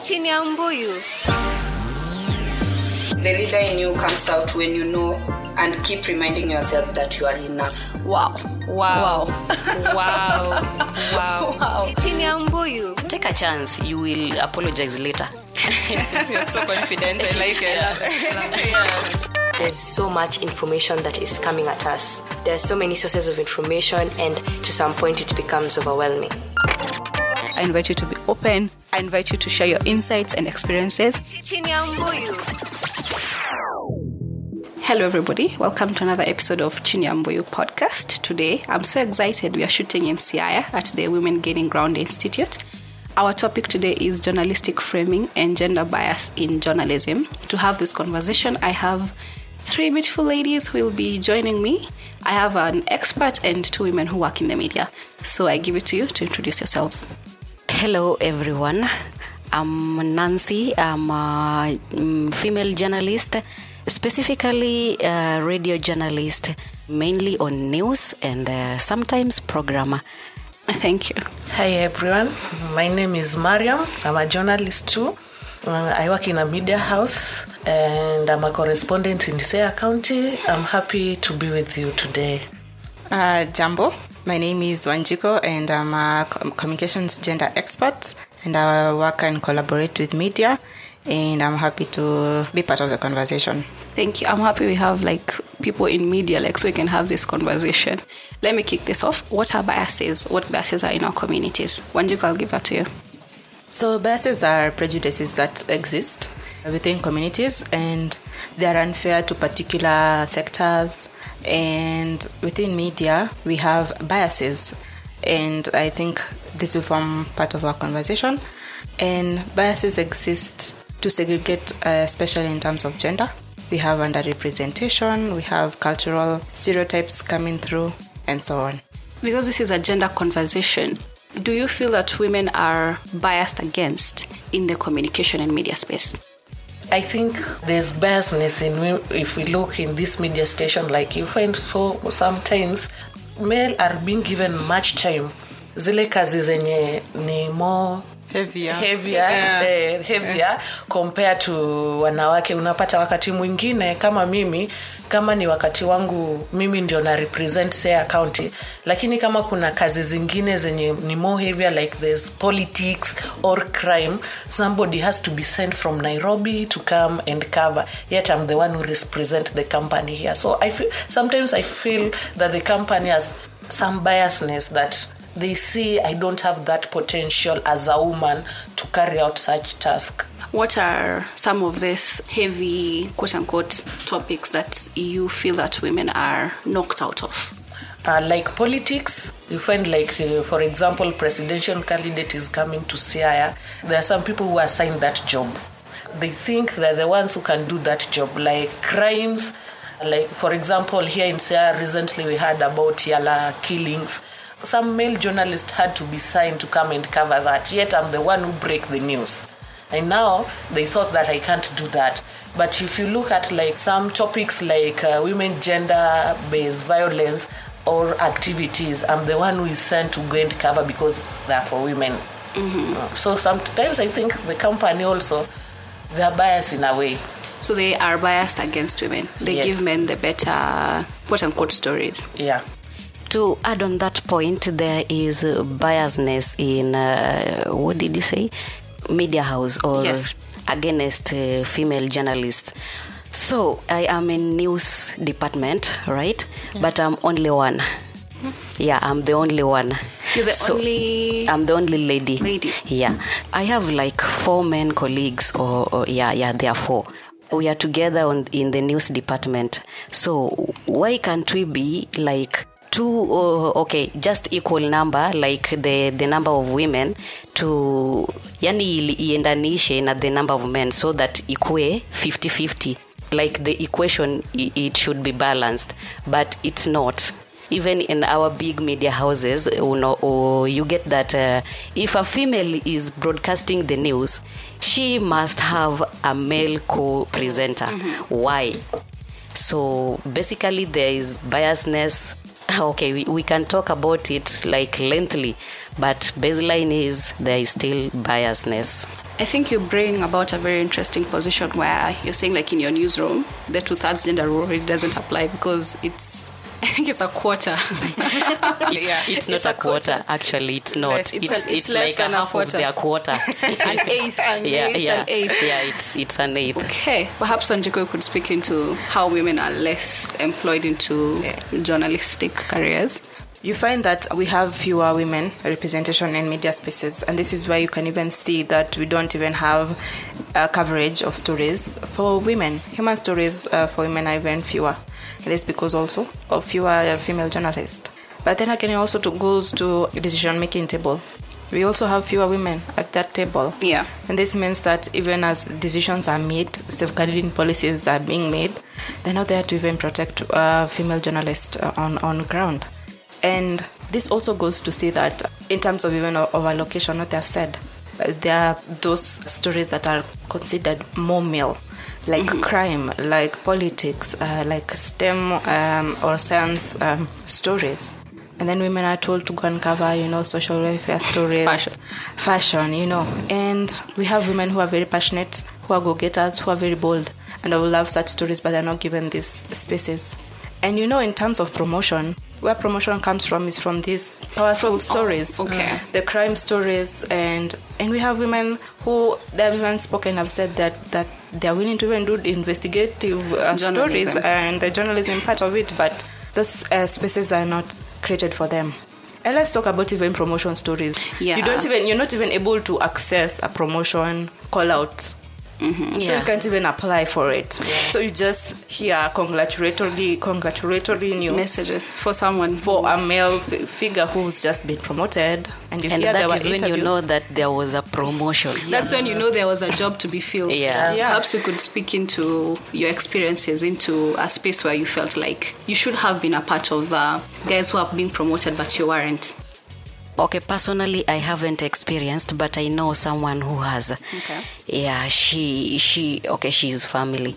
chini ya mbuyu The leader in you comes out when you know and keep reminding yourself that you are enough. wow Wow. Wow. Wow. chini ya mbuyu take a chance you will apologize later You're so confident. I like it. There's so much information that is coming at us. There are so many sources of information, and to some point, it becomes overwhelming. I invite you to be open. I invite you to share your insights and experiences. Hello, everybody. Welcome to another episode of Chini ya Mbuyu podcast. Today, I'm so excited. We are shooting in Siaya at the Women Gaining Ground Institute. Our topic today is journalistic framing and gender bias in journalism. To have this conversation, I have three beautiful ladies who will be joining me. I have an expert and two women who work in the media. So I give it to you to introduce yourselves. Hello everyone i'm nancy i'm a mm, female journalist specifically a radio journalist mainly on news and uh, sometimes programmer Thank you. Hi everyone, my name is Mariam. I'm a journalist too. Uh, I work in a media house and I'm a correspondent in Siaya County. I'm happy to be with you today. Uh, Jambo. My name is Wanjiku, and I'm a communications gender expert. And I work and collaborate with media. And I'm happy to be part of the conversation. Thank you. I'm happy we have like people in media, like so we can have this conversation. Let me kick this off. What are biases? What biases are in our communities? Wanjiku, I'll give that to you. So, biases are prejudices that exist within communities, and they are unfair to particular sectors. And within media, we have biases, and I think this will form part of our conversation. And biases exist to segregate, uh, especially in terms of gender. We have underrepresentation, we have cultural stereotypes coming through, and so on. Because this is a gender conversation, do you feel that women are biased against in the communication and media space? I think there's biasness in if we look in this media station, like you find so sometimes male are being given much time. Zile kazi zenye ni more Heavier. heavier, Yeah. eh, heavier compared to wanawake unapata wakati mwingine kama mimi kama ni wakati wangu mimi ndio na represent Siaya county. Lakini kama kuna kazi zingine zenye ni more heavier like there's politics or crime somebody has to be sent from nairobi to come and cover. Yet i'm the one who represent the company here. So i feel sometimes i feel that the company has some biasness that they see I don't have that potential as a woman to carry out such task. What are some of these heavy, quote unquote, topics that you feel that women are knocked out of? Uh, like politics, you find like, uh, for example, presidential candidate is coming to Siaya. There are some people who are assigned that job. They think they're the ones who can do that job, like crimes. Like, for example, here in Siaya, recently we heard about Yala killings. Some male journalist had to be signed to come and cover that. Yet I'm the one who break the news. And now they thought that I can't do that. But if you look at like some topics like uh, women gender based violence or activities, I'm the one who is sent to go and cover because they're for women. Uh, So sometimes I think the company also they're biased in a way. So they are biased against women. They Yes. give men the better, quote unquote, stories. Yeah. to add on that point there is uh, biasness in uh, what did you say media house or Yes. against uh, female journalists so i am in news department right but i'm only one yeah i'm the only one You're the So, only. I'm the only lady. Lady. Yeah. I have like four men colleagues, or, or yeah, yeah, there are four. We are together on, in the news department. So why can't we be like two? Uh, okay, just equal number, like the the number of women to yani iendanishe na the number of men, so that ikue 50-50. Like the equation, it should be balanced, but it's not even in our big media houses you know you get that uh, if a female is broadcasting the news she must have a male co-presenter why so basically there is biasness okay we, we can talk about it like lengthily but baseline is there is still biasness. I think you bring about a very interesting position where you're saying, like in your newsroom, the two thirds gender rule really doesn't apply because it's, I think it's a quarter. yeah, it's not a quarter. Actually, it's not. It's it's it's, a- it's less like than a a quarter. of their quarter. an eighth. yeah, it's yeah, an eighth. yeah. It's it's an eighth. Okay, perhaps Wanjiku could speak into how women are less employed into journalistic careers. you find that we have fewer women representation in media spaces and this is why you can even see that we don't even have uh, coverage of stories for women human stories uh, for women are even fewer it is because also of fewer female journalists but then again it also to, goes to decision making table we also have fewer women at that table Yeah. and this means that even as decisions are made, safeguarding policies are being made, they're not there to even protect uh, female journalists uh, on, on ground. And this also goes to say that in terms of even of our location, what they've said, uh, there are those stories that are considered more male, like crime, like politics, uh, like STEM um, or science um, stories. And then women are told to go and cover, you know, social welfare stories, Fashion. fashion, you know. And we have women who are very passionate, who are go-getters, who are very bold, and I will love such stories, but they're not given these spaces. And you know, in terms of promotion, where promotion comes from is from these powerful stories, okay. the crime stories, and and we have women who they have even spoken have said that that they are willing to even do investigative uh, stories and the journalism part of it, but those uh, spaces are not created for them. And let's talk about even promotion stories. Yeah. You don't even you're not even able to access a promotion call out. Mm-hmm. So Yeah. you can't even apply for it. So you just hear congratulatory congratulatory news Messages for someone for a male f- figure who's just been promoted, and you And hear that were is when you know that there was a promotion. That's when you know there was a job to be filled. Yeah. Yeah. Perhaps you could speak into your experiences into a space where you felt like you should have been a part of the guys who are being promoted, but you weren't. Okay, personally, I haven't experienced, but I know someone who has. Okay. Yeah, she she okay, she's family.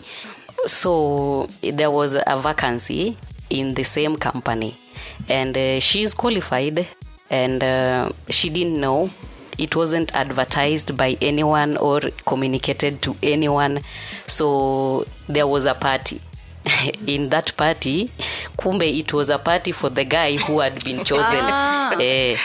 So there was a vacancy in the same company, and uh, she's qualified, and uh, she didn't know. It wasn't advertised by anyone or communicated to anyone. So there was a party. in that party kumbe it was a party for the guy who had been chosen Eh,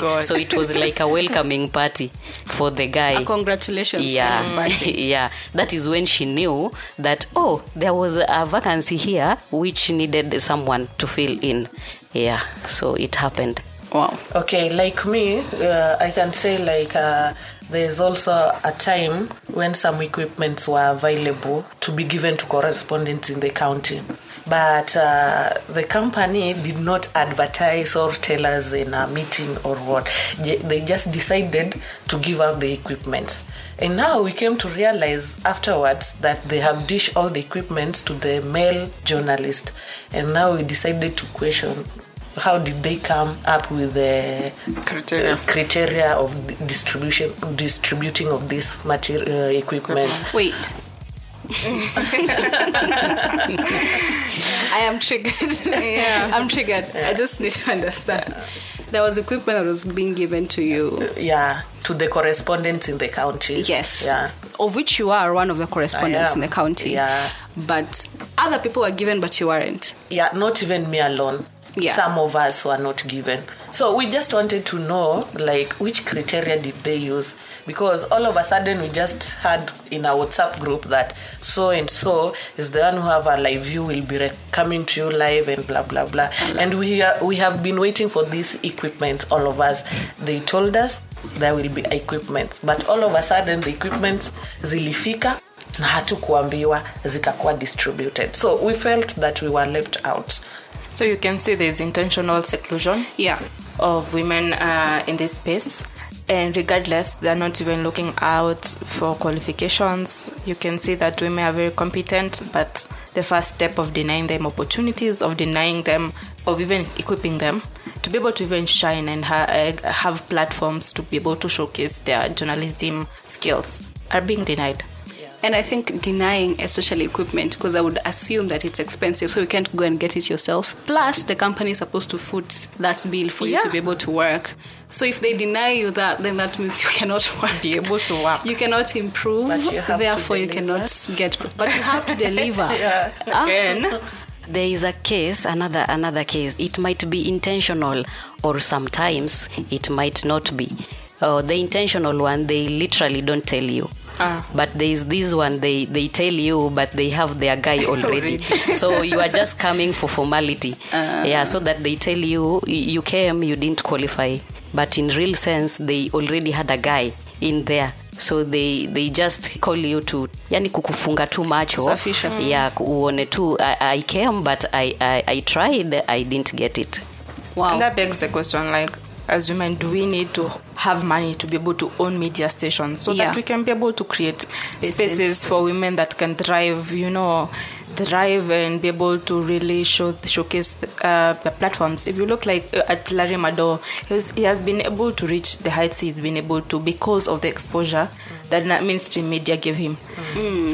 God. so it was like a welcoming party for the guy A congratulations. yeah kind of party. yeah that is when she knew that oh there was a vacancy here which needed someone to fill in yeah so it happened Wow. Okay, like me, uh, I can say like uh, there's also a time when some equipments were available to be given to correspondents in the county. But uh, the company did not advertise or tell us in a meeting or what. They just decided to give out the equipment. And now we came to realize afterwards that they have dished all the equipments to the male journalist. And now we decided to question how did they come up with the Criteria. uh, criteria of distribution distributing of this material uh, equipment Wait. I am triggered. I'm triggered. I just need to understand. There was equipment that was being given to you. yeah to the correspondents in the county Yes. yeah Of which you are one of the correspondents in the county. Yeah. But other people were given, but you weren't. yeah not even me alone Yeah. some of us were not given. So we just wanted to know like which criteria did they use? Because all of a sudden we just had in our whatsapp group that so and so is the one who have a live view will be rec- coming to you live and blah blah blah. And we are, we have been waiting for this equipment all of us. They told us there will be equipment but all of a sudden the equipment zilifika na hatukuambiwa zikakuwa distributed. So we felt that we were left out So you can see there's intentional seclusion Yeah. of women uh, in this space. And regardless, they're not even looking out for qualifications. You can see that women are very competent, but the first step of denying them opportunities, of denying them, of even equipping them to be able to even shine and ha- uh, have platforms to be able to showcase their journalism skills are being denied. And I think denying, especially equipment, because I would assume that it's expensive, so you can't go and get it yourself. Plus, the company is supposed to foot that bill for you to be able to work. So if they deny you that, then that means you cannot work. Be able to work. You cannot improve. But you have to therefore, you cannot get. But you have to deliver. Ah, Again, there is a case another another case it might be intentional or sometimes it might not be uh, the intentional one they literally don't tell you Ah. but there is this one they they tell you but they have their guy already. So you are just coming for formality. Yeah so that they tell you you came you didn't qualify. But in real sense they already had a guy in there. So they they just call you to yani kukufunga tu macho Kusafisha. yeah uone tu I, i came but I, I i tried i didn't get it. Wow. And that begs the question like, as women, do we need to have money to be able to own media stations so Yeah. that we can be able to create Spaces. spaces, for women that can thrive, you know, thrive and be able to really show showcase uh, the platforms. If you look like uh, at Larry Madowo, he has been able to reach the heights he's been able to because of the exposure that mainstream media gave him.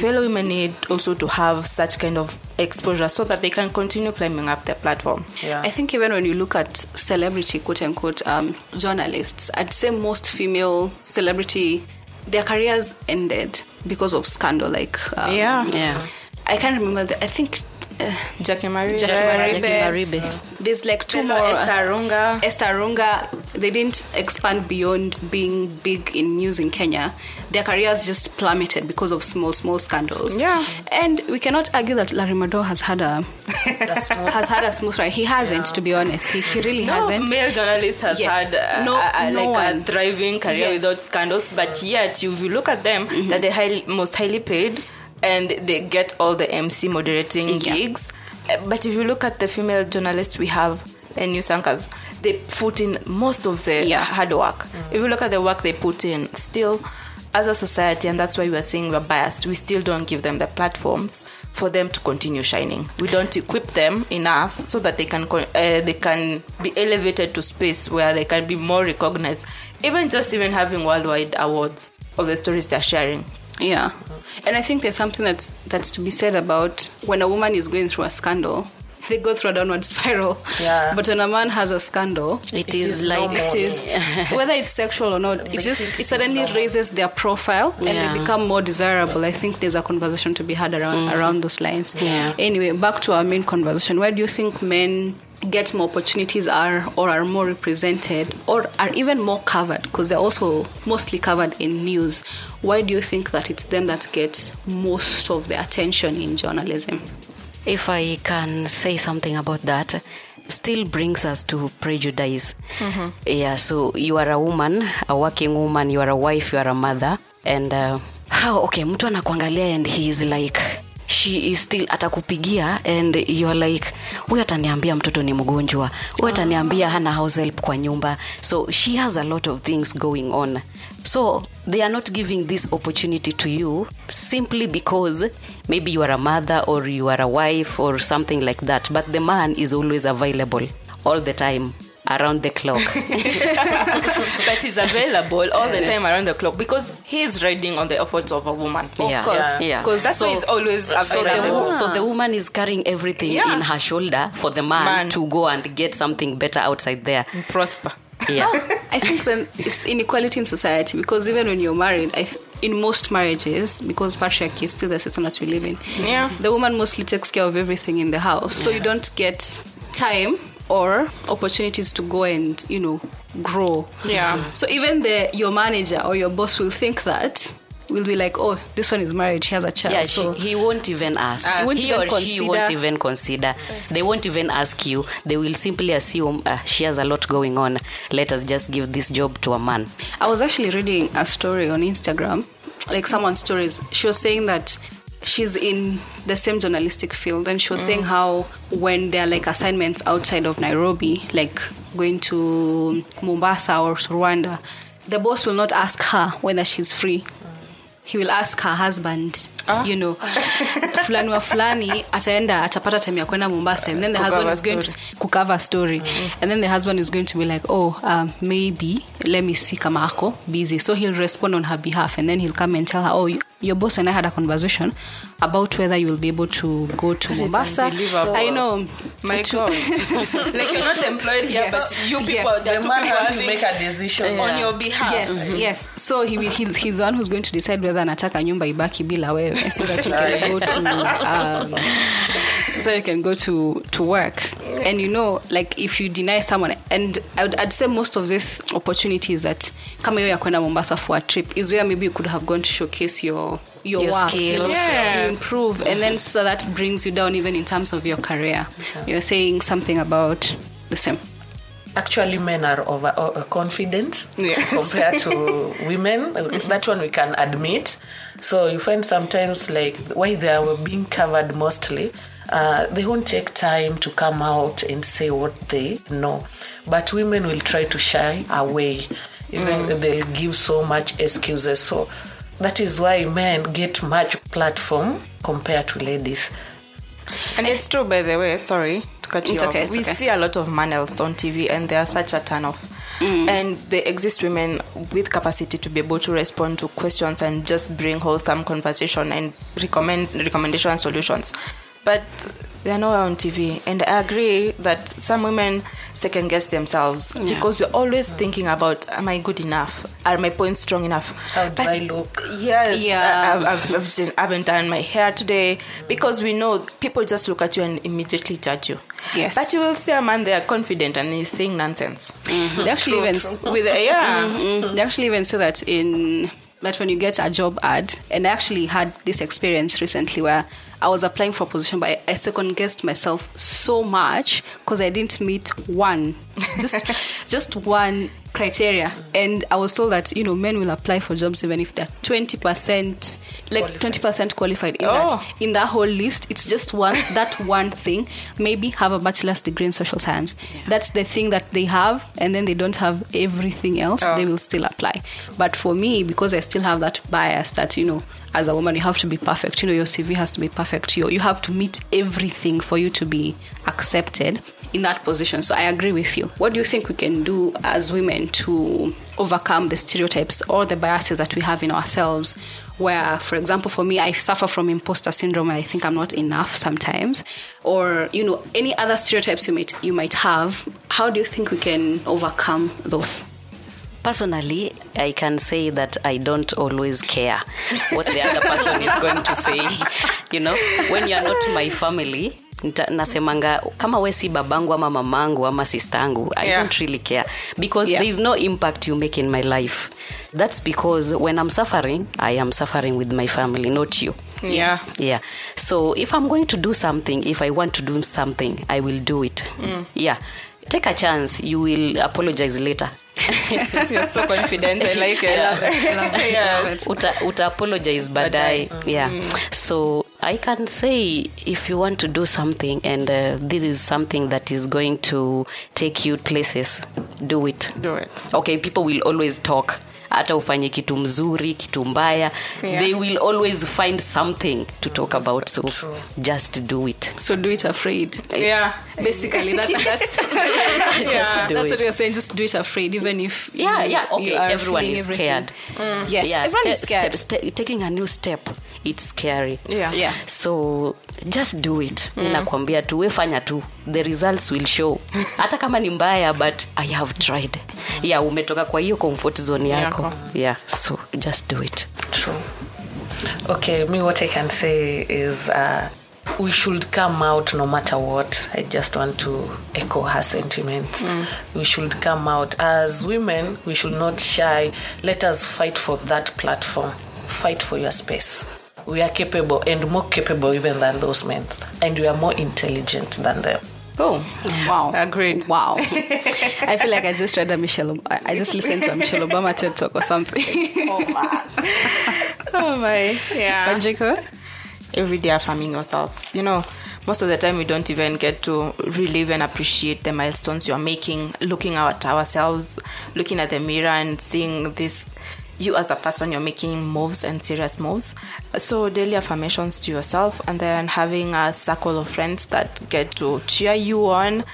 Fellow women need also to have such kind of exposure so that they can continue climbing up their platform. Yeah. I think even when you look at celebrity, quote unquote, um, journalists, I'd say most female celebrity, their careers ended because of scandal. Like, um, Yeah. yeah I can't remember. The, I think uh, Jackie Marie, Jackie Jackie Maribe. Maribe. there's like two Stella more. Esther Arunga. Esther Arunga, they didn't expand beyond being big in news in Kenya. Their careers just plummeted because of small, small scandals. Yeah. And we cannot argue that Larry Madowo has had a has had a smooth ride. He hasn't, to be honest. He, he really No hasn't. male journalist has Yes. had uh, No- a, a, no like one. a thriving career Yes. without scandals, but yet if you look at them, Mm-hmm. that they're highly, most highly paid and they get all the MC moderating Yeah. gigs. Uh, But if you look at the female journalists we have and news anchors, they put in most of the Yeah. hard work. If you look at the work they put in, still as a society, and that's why we're saying we're biased, we still don't give them the platforms for them to continue shining. We don't equip them enough so that they can uh, they can be elevated to space where they can be more recognized. Even just even having worldwide awards of the stories they're sharing. Yeah, and I think there's something that's that's to be said about when a woman is going through a scandal, they go through a downward spiral. Yeah. But when a man has a scandal, it is, is like more. it is whether it's sexual or not. It just it suddenly raises their profile and Yeah. they become more desirable. I think there's a conversation to be had around around those lines. Yeah. Anyway, back to our main conversation. Why do you think men? get more opportunities are or are more represented or are even more covered because they're also mostly covered in news why do you think that it's them that get most of the attention in journalism if I can say something about that, still brings us to prejudice. Yeah, so you are a woman, a working woman, you are a wife, you are a mother, and uh, how okay, mtu anakuangalia and he is like she is still atakupigia and you are like huyu ataniambia mtoto ni mgonjwa. Huyu ataniambia hana house help kwa nyumba. So she has a lot of things going on. So they are not giving this opportunity to you simply because maybe you are a mother or you are a wife or something like that but the man is always available all the time around the clock but he's available all the time around the clock because he's riding on the efforts of a woman. of Yeah. course Yeah. because That's why he's always so the, available. so the woman is carrying everything Yeah. in her shoulder for the man, Man. to go and get something better outside there And prosper. yeah I think then it's inequality in society because even when you're married, I th- in most marriages, because patriarchy is still the system that we live in, Yeah. the woman mostly takes care of everything in the house, so you don't get time or opportunities to go and you know grow. Yeah. So even the your manager or your boss will think that will be like, oh, this one is married, she has a child, yeah so she, he won't even ask He won't he even or she won't consider- even consider they won't even ask you they will simply assume uh, she has a lot going on let us just give this job to a man I was actually reading a story on Instagram, like someone's stories. She was saying that she's in the same journalistic field, and she was saying how when there are like assignments outside of Nairobi, like going to Mombasa or Rwanda, the boss will not ask her whether she's free. He will ask her husband, you know, fulani wa fulani ataenda atapata time ya kwenda Mombasa, and then the husband is going to kucover story, and then the husband is going to be like, oh, um, maybe let me see kama ako busy. So he'll respond on her behalf and then he'll come and tell her oh you, your boss and i had a conversation about whether you will be able to go to is mombasa i know My to- God. like you're not employed here, Yes. but you people, Yes. the The man has to make a decision. on your behalf. yes yes so he, will- he's, he's the one who's going to decide whether anataka nyumba ibaki bila wewe so that you can go to um, so you can go to to work and you know like if you deny someone and I would, i'd say most of these opportunities that kama hiyo ya kwenda mombasa for a trip is where maybe you could have gone to showcase your your, Your work, skills. Yeah. you improve and then so that brings you down even in terms of your career you're saying something about the same Actually, men are over uh, confident Yes. compared to women. That one we can admit. So you find sometimes like why they are being covered mostly. Uh, they won't take time to come out and say what they know, but women will try to shy away. Even they'll give so much excuses. So that is why men get much platform compared to ladies. And it's true, by the way. Sorry to cut you It's off. okay, we okay. see a lot of manels on TV, and they are such a turn off. Mm. And they exist women with capacity to be able to respond to questions and just bring wholesome conversation and recommend recommendation solutions. But they are nowhere on TV, and I agree that some women second guess themselves because we're always thinking about: Am I good enough? Are my points strong enough? How do But- I look? Yes, Yeah. I, I've, I've, I've seen, I haven't done my hair today because we know people just look at you and immediately judge you. Yes. But you will see a man there confident and he's saying nonsense. they actually even With a, yeah. Mm, they actually even say that in that when you get a job ad, and I actually had this experience recently where I was applying for a position, but I, I second guessed myself so much because I didn't meet one, just just one criteria, and I was told that you know men will apply for jobs even if they're twenty percent, like twenty percent qualified in Oh. that in that whole list. It's just one that one thing. Maybe have a bachelor's degree in social science. That's the thing that they have, and then they don't have everything else. Oh. They will still apply. But for me, because I still have that bias that you know, as a woman, you have to be perfect. You know, your CV has to be perfect. You you have to meet everything for you to be accepted in that position. So I agree with you. What do you think we can do as women to overcome the stereotypes or the biases that we have in ourselves? Where, for example, for me, I suffer from imposter syndrome and I think I'm not enough sometimes, or you know, any other stereotypes you might you might have. How do you think we can overcome those? Personally, I can say that I don't always care what the other person is going to say. You know, when you're not my family, nasemanga kama we si babangu ama mamangu ama sistangu i Yeah. don't really care. Because Yeah. there is no impact you make in my life. That's because when i'm suffering i am suffering with my family not you. Yeah. yeah. So if i'm going to do something if i want to do something i will do it. Mm. Yeah. Take a chance. You will apologize later You're so confident. I like it. Yes. uta, uta apologize badai. Yeah. So i can say if you want to do something and uh, this is something that is going to take you places do it. Do it. okay people will always talk hata ufanye kitu mzuri kitu mbaya Yeah. they will always find something to talk about so just do it So do it afraid. Yeah. Basically, that's that's yeah. that's it. what you're saying. Just do it afraid, even if yeah you- yeah you are everyone is everything. scared Yes, yeah everyone is scared. ste- ste- taking a new step it's scary Yeah. Yeah. so just do it mm. nakwambia tu wefanya tu the results will show hata kama ni mbaya but i have tried yeah umetoka kwa hiyo comfort zone yako Yeah so just do it True. Okay, me what I can say is uh, we should come out no matter what. I just want to echo her sentiments. We should come out as women. We should not shy. Let us fight for that platform. Fight for your space. We are capable and more capable even than those men, and we are more intelligent than them. Oh. Wow. Agreed. Wow. I feel like I just read a Michelle. I just listened to a Michelle Obama TED talk or something. Oh, oh my. Yeah. Wanjiku? every day affirming yourself. You know, most of the time we don't even get to relive and appreciate the milestones you're making, looking at ourselves, looking at the mirror and seeing this you as a person you're making moves and serious moves. So daily affirmations to yourself and then having a circle of friends that get to cheer you on,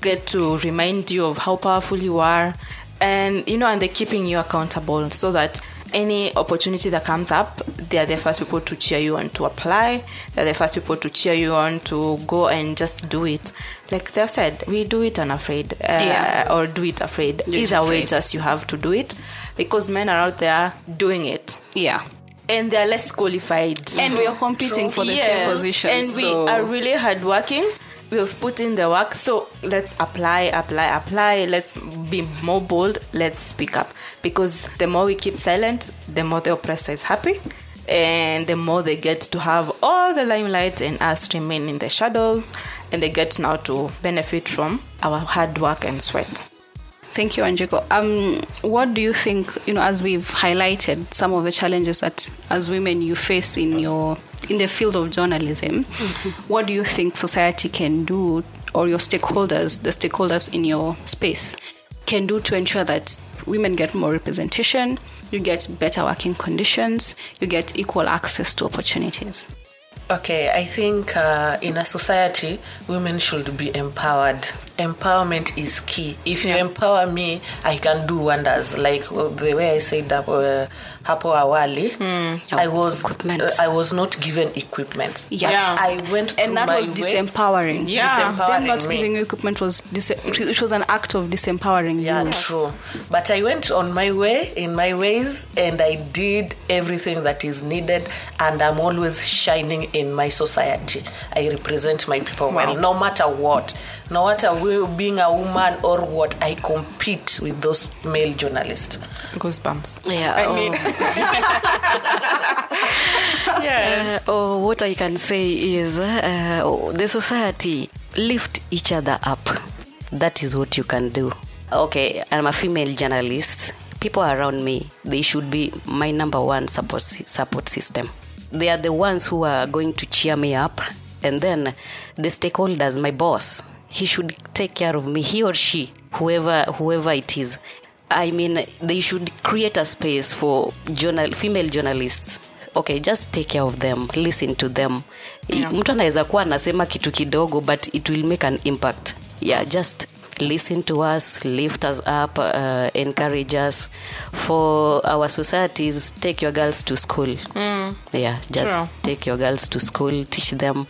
get to remind you of how powerful you are and you know and they're keeping you accountable so that any opportunity that comes up they're the first people to cheer you on to apply. They're the first people to cheer you on to go and just do it. Like they've said we do it unafraid uh, Yeah. or do it afraid. Do it either way just you have to do it because men are out there doing it Yeah. and they're less qualified And we are competing for the same position. And so- we are really hardworking. We've put in the work. So let's apply, apply, apply. Let's be more bold. Let's speak up. Because the more we keep silent, the more the oppressor is happy. And the more they get to have all the limelight and us remain in the shadows. And they get now to benefit from our hard work and sweat. Thank you, Wanjiku. Um, what do you think, you know, as we've highlighted some of the challenges that as women you face in your in the field of journalism, what do you think society can do or your stakeholders, the stakeholders in your space, can do to ensure that women get more representation, you get better working conditions, you get equal access to opportunities? Okay, I think uh, in a society, women should be empowered. Empowerment is key. If you empower me, I can do wonders. Like uh, the way I said uh, hapo awali, I was equipment. uh, I was not given equipment. Yeah. Yeah. I went and that was disempowering. Yeah. them not me. giving you equipment was dis- it was an act of disempowering Yeah, you. true. But I went on my way, in my ways, and I did everything that is needed, and I'm always shining in my society. I represent my people well, no matter what. No matter we- being a woman or what, I compete with those male journalists. Goosebumps. Yeah. I oh. mean, yes. Uh, oh, what I can say is uh, oh, the society lift each other up. That is what you can do. Okay, I'm a female journalist. People around me, they should be my number one support support system. They are the ones who are going to cheer me up, and then the stakeholders, my boss, he should take care of me. He or she, whoever whoever it is. I mean, they should create a space for journal, female journalists okay just take care of them listen to them yeah. mtu anaweza kuwa anasema kitu kidogo but it will make an impact yeah just listen to us lift us up uh, encourage us for our societies take your girls to school mm. yeah just True. take your girls to school teach them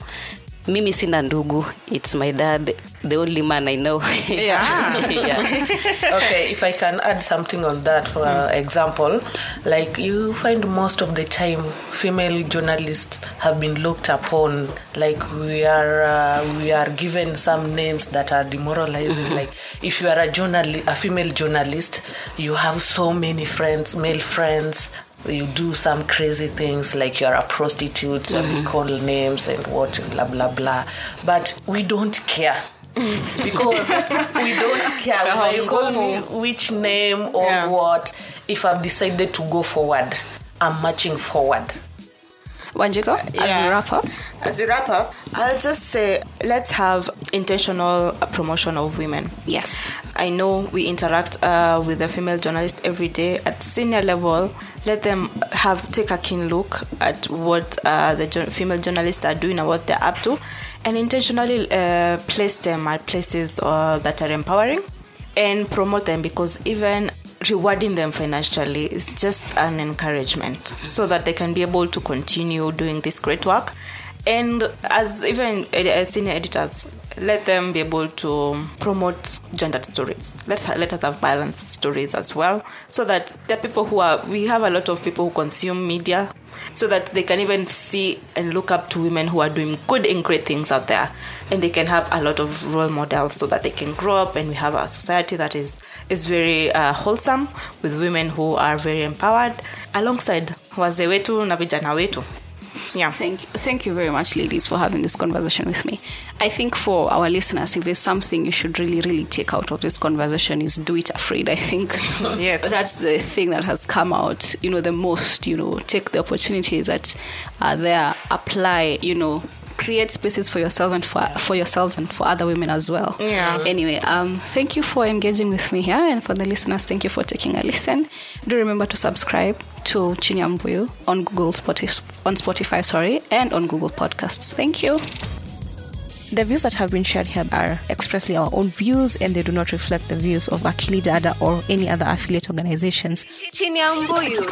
mimi sina ndugu it's my dad the only man i know Yeah. yeah. okay, if I can add something on that, for uh, example, like you find most of the time female journalists have been looked upon like we are uh, we are given some names that are demoralizing. like if you are a journalist, a female journalist, you have so many friends, male friends. You do some crazy things like you're a prostitute and we mm-hmm. call names and what and blah blah blah. But we don't care because we don't care uh-huh. whether you call me which name or Yeah. what. If I've decided to go forward, I'm marching forward. Wanjiku, as we Yeah. wrap up. As we wrap up, I'll just say let's have intentional promotion of women. Yes. I know we interact uh, with the female journalists every day at senior level. Let them have take a keen look at what uh, the jo- female journalists are doing and what they're up to, and intentionally uh, place them at places uh, that are empowering and promote them because even rewarding them financially is just an encouragement so that they can be able to continue doing this great work. And as even as uh, senior editors let them be able to promote gendered stories. Let's let us have balanced stories as well so that the people who are we have a lot of people who consume media so that they can even see and look up to women who are doing good and great things out there. And they can have a lot of role models so that they can grow up and we have a society that is is very uh, wholesome with women who are very empowered alongside wazee wetu na vijana wetu yeah Thank you. Thank you very much, ladies, for having this conversation with me. I think for our listeners, if there's something you should really, really take out of this conversation is do it afraid. I think Yes. that's the thing that has come out, you know, the most, you know, take the opportunities that are there, apply, you know, create spaces for yourself and for, for yourselves and for other women as well. Yeah. Anyway, um, thank you for engaging with me here, and for the listeners, thank you for taking a listen. Do remember to subscribe to Chini ya Mbuyu on Google Spotify, on Spotify, sorry, and on Google Podcasts. Thank you. The views that have been shared here are expressly our own views and they do not reflect the views of Akili Dada or any other affiliate organizations. Chini ya mbuyu.